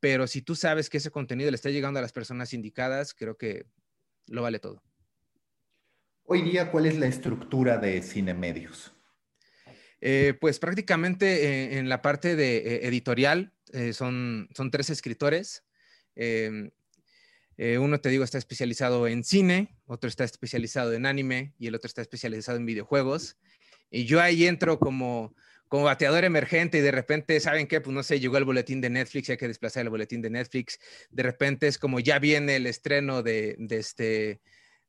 pero si tú sabes que ese contenido le está llegando a las personas indicadas, creo que lo vale todo. Hoy día, ¿cuál es la estructura de Cine Medios? Eh, pues prácticamente en la parte de editorial son, son tres escritores. Eh, uno, te digo, está especializado en cine, otro está especializado en anime y el otro está especializado en videojuegos. Y yo ahí entro como, como bateador emergente y de repente, ¿saben qué? Pues no sé, llegó el boletín de Netflix hay que desplazar el boletín de Netflix. De repente es como ya viene el estreno de, de este,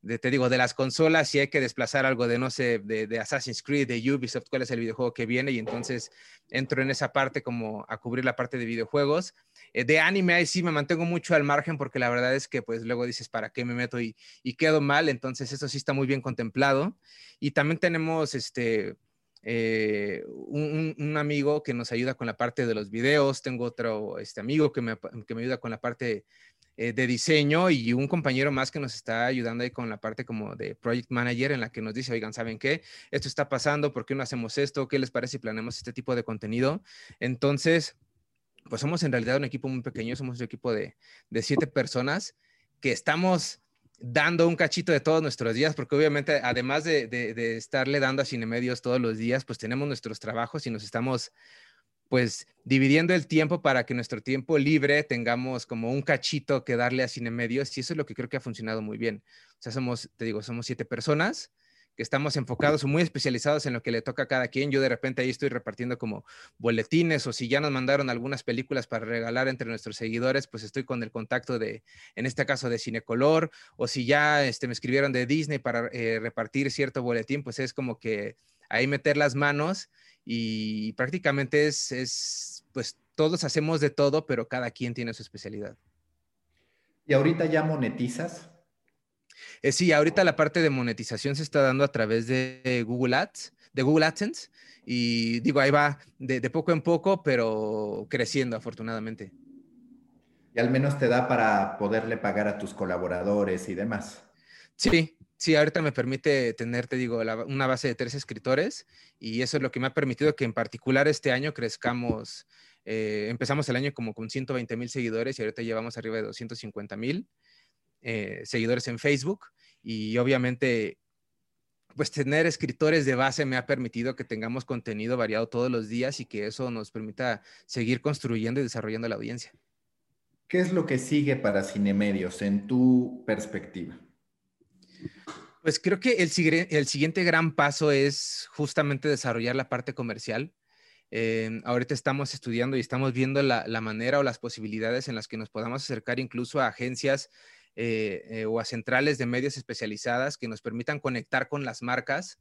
de, te digo, de las consolas y hay que desplazar algo de, no sé, de, Assassin's Creed, de Ubisoft, cuál es el videojuego que viene y entonces entro en esa parte como a cubrir la parte de videojuegos. Eh, de anime ahí sí me mantengo mucho al margen porque la verdad es que pues luego dices, ¿para qué me meto y, y quedo mal? Entonces eso sí está muy bien contemplado. Y también tenemos este... Eh, un, un, amigo que nos ayuda con la parte de los videos, tengo otro este amigo que me, que me ayuda con la parte eh, de diseño y un compañero más que nos está ayudando ahí con la parte como de project manager en la que nos dice, oigan, ¿saben qué? Esto está pasando, ¿por qué no hacemos esto? ¿Qué les parece si planeamos este tipo de contenido? Entonces, pues somos en realidad un equipo muy pequeño, somos un equipo de, de siete personas que estamos dando un cachito de todos nuestros días, porque obviamente además de, de, de estarle dando a Cinemedios todos los días, pues tenemos nuestros trabajos y nos estamos pues dividiendo el tiempo para que nuestro tiempo libre tengamos como un cachito que darle a Cine Medios y eso es lo que creo que ha funcionado muy bien. O sea, somos, te digo, somos siete personas que estamos enfocados o muy especializados en lo que le toca a cada quien. Yo de repente ahí estoy repartiendo como boletines o si ya nos mandaron algunas películas para regalar entre nuestros seguidores, pues estoy con el contacto de, en este caso, de Cinecolor o si ya este, me escribieron de Disney para eh, repartir cierto boletín, pues es como que ahí meter las manos y prácticamente es, es, pues todos hacemos de todo, pero cada quien tiene su especialidad. ¿Y ahorita ya monetizas? Eh, sí, ahorita la parte de monetización se está dando a través de Google Ads, de Google AdSense, y digo, ahí va de, de poco en poco, pero creciendo afortunadamente. Y al menos te da para poderle pagar a tus colaboradores y demás. Sí, Sí, ahorita me permite tener, te digo, una base de tres escritores y eso es lo que me ha permitido que en particular este año crezcamos. Eh, empezamos el año como con 120 mil seguidores y ahorita llevamos arriba de 250 mil eh, seguidores en Facebook y obviamente pues tener escritores de base me ha permitido que tengamos contenido variado todos los días y que eso nos permita seguir construyendo y desarrollando la audiencia. ¿Qué es lo que sigue para Cinemedios en tu perspectiva? Pues creo que el, siguiente gran paso es justamente desarrollar la parte comercial. Eh, ahorita estamos estudiando y estamos viendo la, manera o las posibilidades en las que nos podamos acercar incluso a agencias eh, eh, o a centrales de medios especializadas que nos permitan conectar con las marcas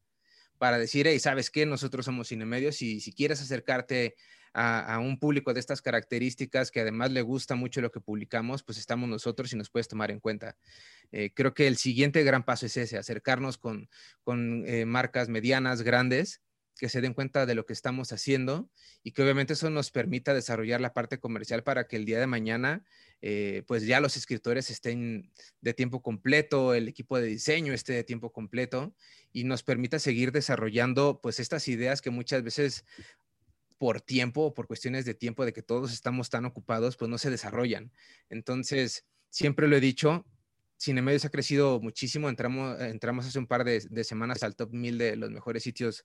para decir, hey, ¿sabes qué? Nosotros somos Cinemedios y si quieres acercarte a, un público de estas características que además le gusta mucho lo que publicamos, pues estamos nosotros y nos puedes tomar en cuenta. Eh, creo que el siguiente gran paso es ese, acercarnos con, eh, marcas medianas, grandes, que se den cuenta de lo que estamos haciendo y que obviamente eso nos permita desarrollar la parte comercial para que el día de mañana eh, pues ya los escritores estén de tiempo completo, el equipo de diseño esté de tiempo completo y nos permita seguir desarrollando pues estas ideas que muchas veces por tiempo o por cuestiones de tiempo de que todos estamos tan ocupados pues no se desarrollan. Entonces, siempre lo he dicho, Cinemedios ha crecido muchísimo. Entramos, entramos hace un par de, semanas al top 1000 de los mejores sitios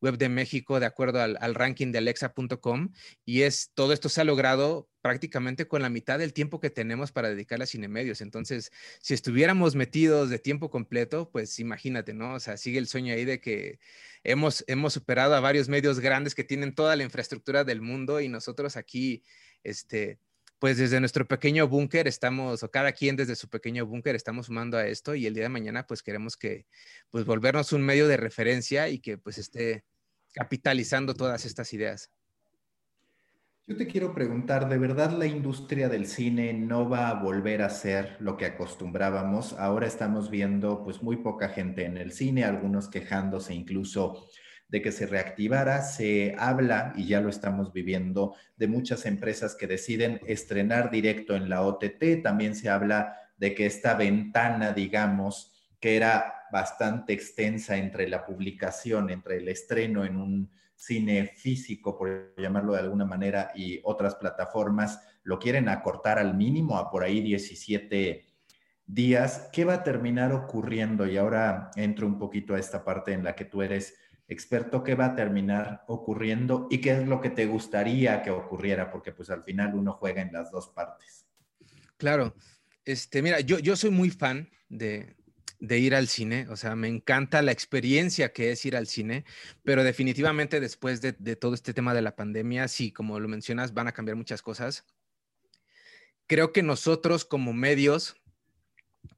web de México, de acuerdo al, ranking de alexa.com. Y es, todo esto se ha logrado prácticamente con la mitad del tiempo que tenemos para dedicar a Cinemedios. Entonces, si estuviéramos metidos de tiempo completo, pues imagínate, ¿no? O sea, sigue el sueño ahí de que hemos, hemos superado a varios medios grandes que tienen toda la infraestructura del mundo y nosotros aquí, este pues desde nuestro pequeño búnker estamos, o cada quien desde su pequeño búnker estamos sumando a esto y el día de mañana pues queremos que, pues volvernos un medio de referencia y que pues esté capitalizando todas estas ideas. Yo te quiero preguntar, ¿de verdad la industria del cine no va a volver a ser lo que acostumbrábamos? Ahora estamos viendo pues muy poca gente en el cine, algunos quejándose incluso de que se reactivara. Se habla, y ya lo estamos viviendo, de muchas empresas que deciden estrenar directo en la OTT. También se habla de que esta ventana, digamos, que era bastante extensa entre la publicación, entre el estreno en un cine físico, por llamarlo de alguna manera, y otras plataformas, lo quieren acortar al mínimo a por ahí 17 días. ¿Qué va a terminar ocurriendo? Y ahora entro un poquito a esta parte en la que tú eres experto, qué va a terminar ocurriendo y qué es lo que te gustaría que ocurriera, porque pues al final uno juega en las dos partes. Claro, este, mira, yo, yo soy muy fan de, ir al cine, o sea, me encanta la experiencia que es ir al cine, pero definitivamente después de, de todo este tema de la pandemia, sí, como lo mencionas, van a cambiar muchas cosas. Creo que nosotros como medios,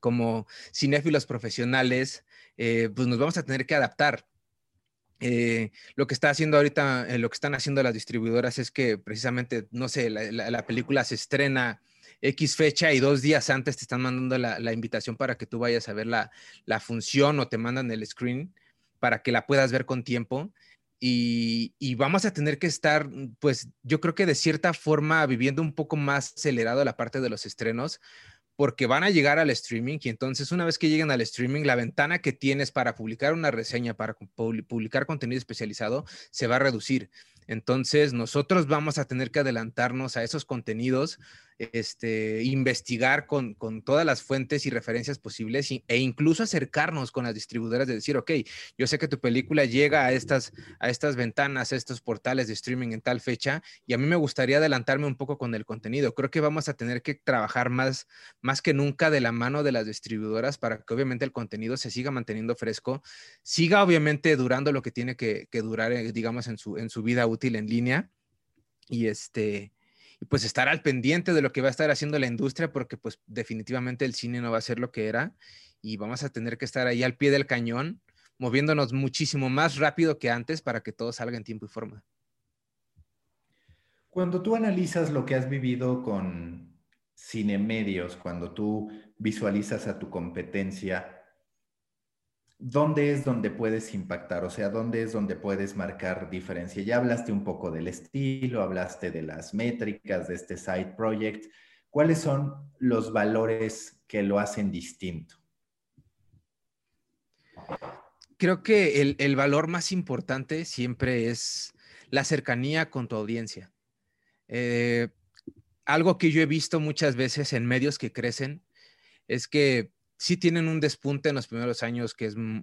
como cinéfilos profesionales, eh, pues nos vamos a tener que adaptar eh, lo que está haciendo ahorita, eh, lo que están haciendo las distribuidoras es que precisamente, no sé, la, película se estrena X fecha y dos días antes te están mandando la, invitación para que tú vayas a ver la, función o te mandan el screen para que la puedas ver con tiempo. Y, y, vamos a tener que estar, pues yo creo que de cierta forma viviendo un poco más acelerado la parte de los estrenos, porque van a llegar al streaming y entonces una vez que lleguen al streaming, la ventana que tienes para publicar una reseña, para publicar contenido especializado, se va a reducir. Entonces, nosotros vamos a tener que adelantarnos a esos contenidos, este, investigar con, todas las fuentes y referencias posibles e incluso acercarnos con las distribuidoras de decir, ok, yo sé que tu película llega a estas, a estas ventanas, a estos portales de streaming en tal fecha y a mí me gustaría adelantarme un poco con el contenido. Creo que vamos a tener que trabajar más, más que nunca de la mano de las distribuidoras para que obviamente el contenido se siga manteniendo fresco, siga obviamente durando lo que tiene que, durar, eh, digamos, en su, en su vida útil en línea. Y este, pues estar al pendiente de lo que va a estar haciendo la industria, porque pues definitivamente el cine no va a ser lo que era y vamos a tener que estar ahí al pie del cañón, moviéndonos muchísimo más rápido que antes para que todo salga en tiempo y forma. Cuando tú analizas lo que has vivido con cine medios, cuando tú visualizas a tu competencia, ¿dónde es donde puedes impactar? O sea, ¿dónde es donde puedes marcar diferencia? Ya hablaste un poco del estilo, hablaste de las métricas de este side project. ¿Cuáles son los valores que lo hacen distinto? Creo que el, valor más importante siempre es la cercanía con tu audiencia. Eh, algo que yo he visto muchas veces en medios que crecen es que sí tienen un despunte en los primeros años que es mm,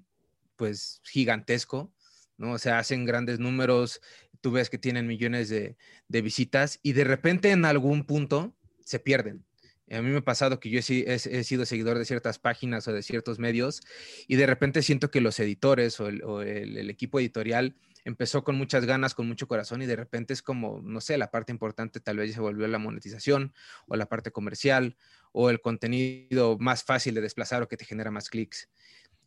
pues gigantesco, ¿no? O sea, hacen grandes números, tú ves que tienen millones de, visitas y de repente en algún punto se pierden. A mí me ha pasado que yo he, sido seguidor de ciertas páginas o de ciertos medios y de repente siento que los editores o el, equipo editorial empezó con muchas ganas, con mucho corazón y de repente es como, no sé, la parte importante tal vez se volvió la monetización o la parte comercial o el contenido más fácil de desplazar o que te genera más clics.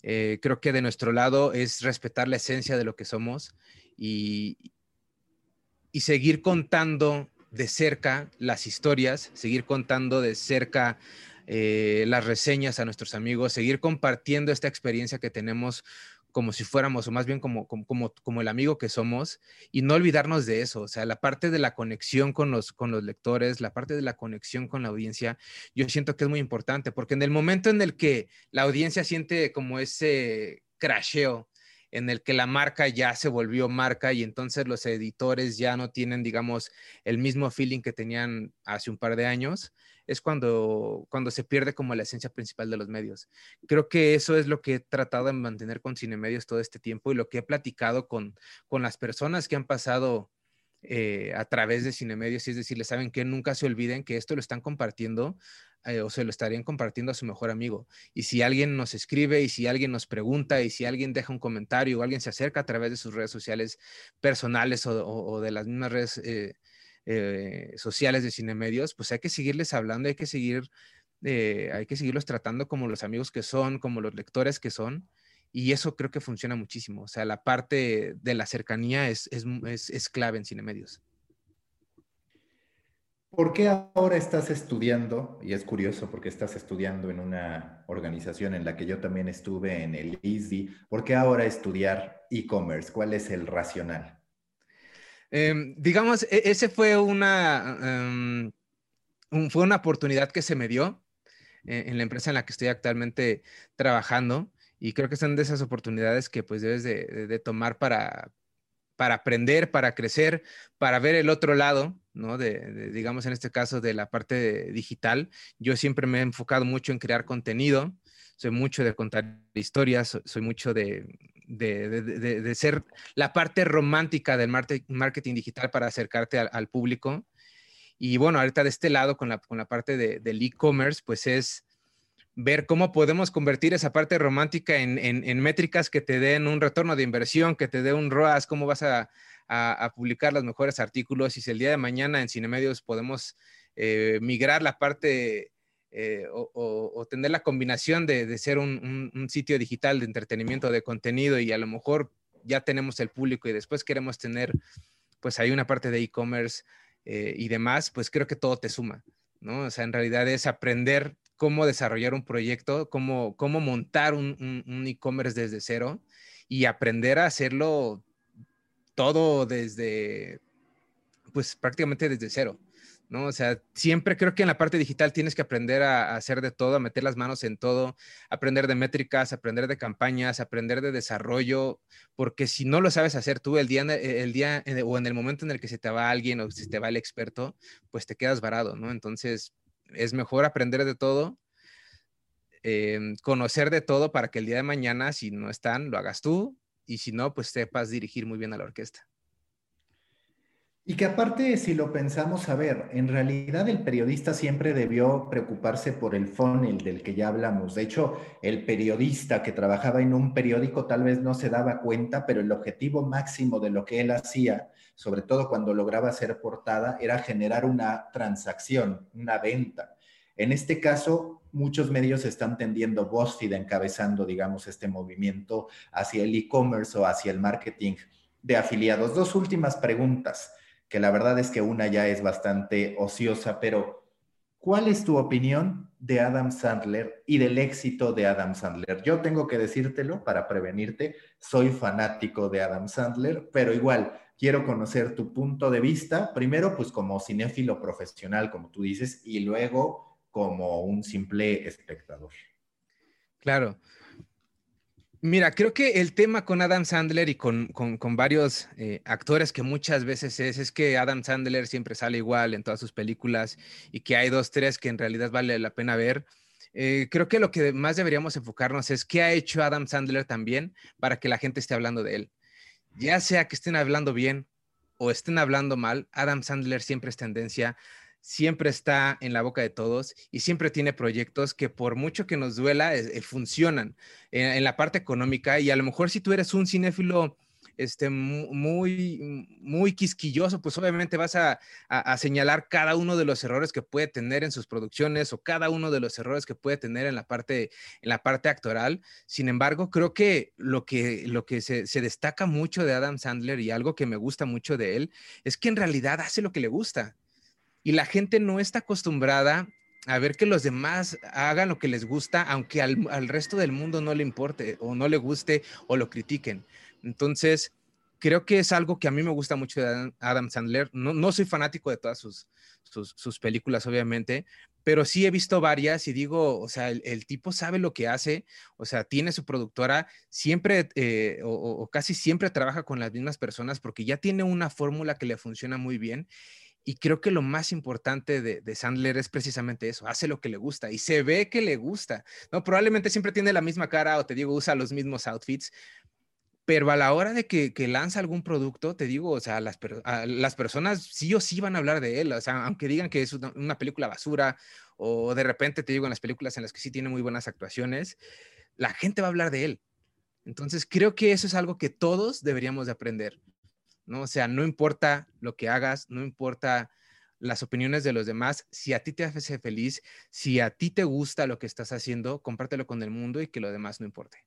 Eh, creo que de nuestro lado es respetar la esencia de lo que somos y, y seguir contando de cerca las historias, seguir contando de cerca eh, las reseñas a nuestros amigos, seguir compartiendo esta experiencia que tenemos como si fuéramos, o más bien como, como, como, el amigo que somos, y no olvidarnos de eso, o sea, la parte de la conexión con los, con los lectores, la parte de la conexión con la audiencia, yo siento que es muy importante, porque en el momento en el que la audiencia siente como ese crasheo, en el que la marca ya se volvió marca y entonces los editores ya no tienen, digamos, el mismo feeling que tenían hace un par de años, es cuando, cuando se pierde como la esencia principal de los medios. Creo que eso es lo que he tratado de mantener con Cinemedios todo este tiempo y lo que he platicado con, con las personas que han pasado eh, a través de Cinemedios, es decir, les saben que nunca se olviden que esto lo están compartiendo eh, o se lo estarían compartiendo a su mejor amigo. Y si alguien nos escribe y si alguien nos pregunta y si alguien deja un comentario o alguien se acerca a través de sus redes sociales personales o, de las mismas redes eh, eh, sociales de cine medios, pues hay que seguirles hablando, hay que seguir, eh, hay que seguirlos tratando como los amigos que son, como los lectores que son. Y eso creo que funciona muchísimo. O sea, la parte de la cercanía es, es, es, clave en cine medios. ¿Por qué ahora estás estudiando? Y es curioso porque estás estudiando en una organización en la que yo también estuve, en el ISDI. ¿Por qué ahora estudiar e-commerce? ¿Cuál es el racional? Em, digamos, e, ese fue una, em, fue una oportunidad que se me dio eh, en la empresa en la que estoy actualmente trabajando y creo que son de esas oportunidades que pues debes de, tomar para, para aprender, para crecer, para ver el otro lado, ¿no? De, digamos en este caso de la parte digital. Yo siempre me he enfocado mucho en crear contenido, soy mucho de contar historias, soy mucho de, de, ser la parte romántica del marketing digital para acercarte al, público. Y bueno, ahorita de este lado, con la, con la parte del e-commerce, pues es ver cómo podemos convertir esa parte romántica en, en, métricas que te den un retorno de inversión, que te dé un ROAS, cómo vas a, a, publicar los mejores artículos y si el día de mañana en Cinemedios podemos eh, migrar la parte eh, o, tener la combinación de, ser un, sitio digital de entretenimiento, de contenido y a lo mejor ya tenemos el público y después queremos tener, pues hay una parte de e-commerce eh, y demás, pues creo que todo te suma, ¿no? O sea, en realidad es aprender cómo desarrollar un proyecto, cómo, cómo montar un e-commerce desde cero y aprender a hacerlo todo desde, pues prácticamente desde cero. ¿No? O sea, siempre creo que en la parte digital tienes que aprender a, hacer de todo, a meter las manos en todo, aprender de métricas, aprender de campañas, aprender de desarrollo, porque si no lo sabes hacer tú el día, el día o en el momento en el que se te va alguien o se te va el experto, pues te quedas varado, ¿no? Entonces, es mejor aprender de todo, em, conocer de todo para que el día de mañana, si no están, lo hagas tú, y si no, pues sepas dirigir muy bien a la orquesta. Y que aparte, si lo pensamos a ver, en realidad el periodista siempre debió preocuparse por el funnel del que ya hablamos. De hecho, el periodista que trabajaba en un periódico tal vez no se daba cuenta, pero el objetivo máximo de lo que él hacía, sobre todo cuando lograba ser portada, era generar una transacción, una venta. En este caso, muchos medios están tendiendo, BuzzFeed encabezando, digamos, este movimiento hacia el e-commerce o hacia el marketing de afiliados. Dos últimas preguntas que la verdad es que una ya es bastante ociosa, pero ¿cuál es tu opinión de Adam Sandler y del éxito de Adam Sandler? Yo tengo que decírtelo para prevenirte, soy fanático de Adam Sandler, pero igual quiero conocer tu punto de vista, primero pues como cinéfilo profesional, como tú dices, y luego como un simple espectador. Claro, Mira, creo que el tema con Adam Sandler y con, varios eh, actores que muchas veces es, es que Adam Sandler siempre sale igual en todas sus películas y que hay dos, tres que en realidad vale la pena ver. Eh, creo que lo que más deberíamos enfocarnos es qué ha hecho Adam Sandler también para que la gente esté hablando de él. Ya sea que estén hablando bien o estén hablando mal, Adam Sandler siempre es tendencia siempre está en la boca de todos y siempre tiene proyectos que por mucho que nos duela, eh, funcionan en, la parte económica y a lo mejor si tú eres un cinéfilo este, muy, muy quisquilloso, pues obviamente vas a, señalar cada uno de los errores que puede tener en sus producciones o cada uno de los errores que puede tener en la parte, en la parte actoral. Sin embargo, creo que lo que, lo que se destaca mucho de Adam Sandler y algo que me gusta mucho de él es que en realidad hace lo que le gusta y la gente no está acostumbrada a ver que los demás hagan lo que les gusta, aunque al, al, resto del mundo no le importe o no le guste o lo critiquen. Entonces, creo que es algo que a mí me gusta mucho de Adam Sandler. No, no soy fanático de todas sus, sus, sus, películas, obviamente, pero sí he visto varias y digo, o sea, el, tipo sabe lo que hace, o sea, tiene su productora, siempre eh, o, o, casi siempre trabaja con las mismas personas porque ya tiene una fórmula que le funciona muy bien y creo que lo más importante de, Sandler es precisamente eso, hace lo que le gusta y se ve que le gusta, ¿no? Probablemente siempre tiene la misma cara o te digo, usa los mismos outfits, pero a la hora de que, lanza algún producto, te digo, o sea, las, las, personas sí o sí van a hablar de él, o sea, aunque digan que es una, película basura o de repente te digo en las películas en las que sí tiene muy buenas actuaciones, la gente va a hablar de él. Entonces, creo que eso es algo que todos deberíamos de aprender. ¿No? O sea, no importa lo que hagas, no importa las opiniones de los demás, si a ti te hace feliz, si a ti te gusta lo que estás haciendo, compártelo con el mundo y que lo demás no importe.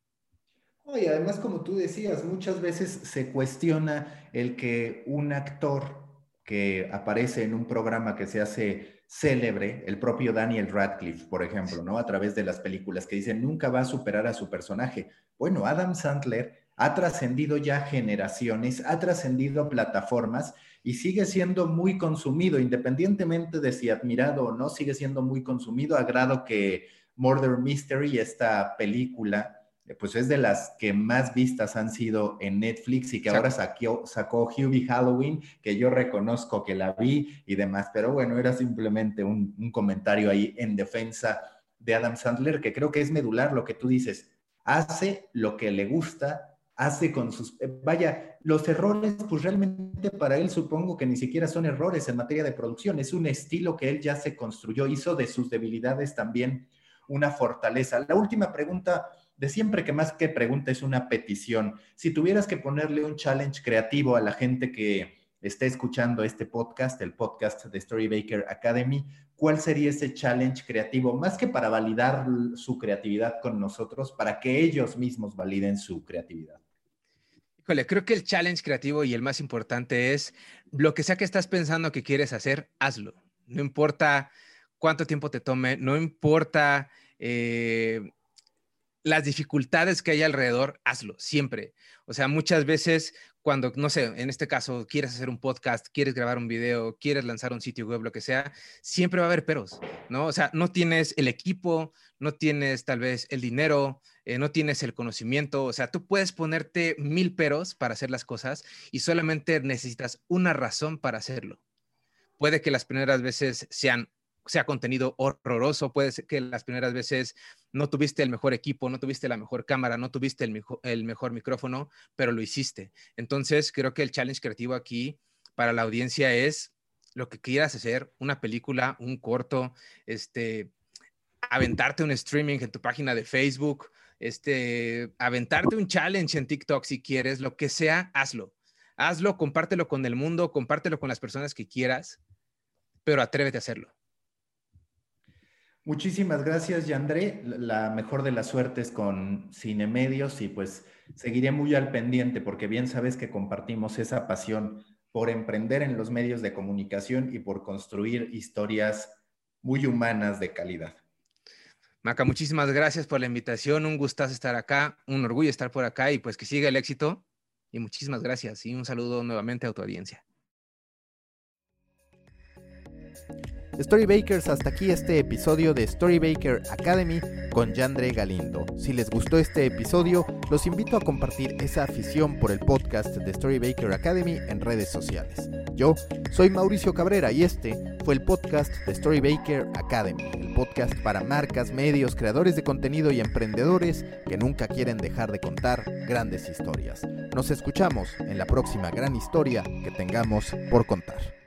y además, como tú decías, muchas veces se cuestiona el que un actor que aparece en un programa que se hace célebre, el propio Daniel Radcliffe, por ejemplo, ¿no? A través de las películas que dicen nunca va a superar a su personaje. Bueno, Adam Sandler ha trascendido ya generaciones, ha trascendido plataformas y sigue siendo muy consumido, independientemente de si admirado o no, sigue siendo muy consumido, a grado que Murder Mystery, esta película, eh, pues es de las que más vistas han sido en Netflix y que ahora sacó, sacó Hubie Halloween, que yo reconozco que la vi y demás, pero bueno, era simplemente un, un comentario ahí en defensa de Adam Sandler, que creo que es medular lo que tú dices, hace lo que le gusta hace con sus... Eh, vaya, los errores, pues realmente para él supongo que ni siquiera son errores en materia de producción, es un estilo que él ya se construyó, hizo de sus debilidades también una fortaleza. La última pregunta de siempre que más que pregunta es una petición. Si tuvieras que ponerle un challenge creativo a la gente que esté escuchando este podcast, el podcast de Storybaker Academy, ¿cuál sería ese challenge creativo? Más que para validar su creatividad con nosotros, para que ellos mismos validen su creatividad creo que el challenge creativo y el más importante es lo que sea que estás pensando que quieres hacer, hazlo. No importa cuánto tiempo te tome, no importa eh, las dificultades que hay alrededor, hazlo, siempre. O sea, muchas veces cuando, no sé, en este caso, quieres hacer un podcast, quieres grabar un video, quieres lanzar un sitio web, lo que sea, siempre va a haber peros, ¿no? O sea, no tienes el equipo, no tienes tal vez el dinero, eh, no tienes el conocimiento, o sea, tú puedes ponerte mil peros para hacer las cosas y solamente necesitas una razón para hacerlo. Puede que las primeras veces sean sea contenido horroroso, puede ser que las primeras veces no tuviste el mejor equipo, no tuviste la mejor cámara, no tuviste el, mejor, micrófono, pero lo hiciste. Entonces, creo que el challenge creativo aquí para la audiencia es lo que quieras hacer, una película, un corto, este, aventarte un streaming en tu página de Facebook, este, aventarte un challenge en TikTok si quieres, lo que sea, hazlo. Hazlo, compártelo con el mundo, compártelo con las personas que quieras, pero atrévete a hacerlo. Muchísimas gracias, Yandré. La mejor de las suertes con Cine Medios y pues seguiré muy al pendiente porque bien sabes que compartimos esa pasión por emprender en los medios de comunicación y por construir historias muy humanas de calidad. Maca, muchísimas gracias por la invitación. Un gustazo estar acá, un orgullo estar por acá y pues que siga el éxito. Y muchísimas gracias y un saludo nuevamente a tu audiencia. Storybakers, hasta aquí este episodio de Storybaker Academy con Yandre Galindo. Si les gustó este episodio, los invito a compartir esa afición por el podcast de Storybaker Academy en redes sociales. Yo soy Mauricio Cabrera y este fue el podcast de Storybaker Academy, el podcast para marcas, medios, creadores de contenido y emprendedores que nunca quieren dejar de contar grandes historias. Nos escuchamos en la próxima gran historia que tengamos por contar.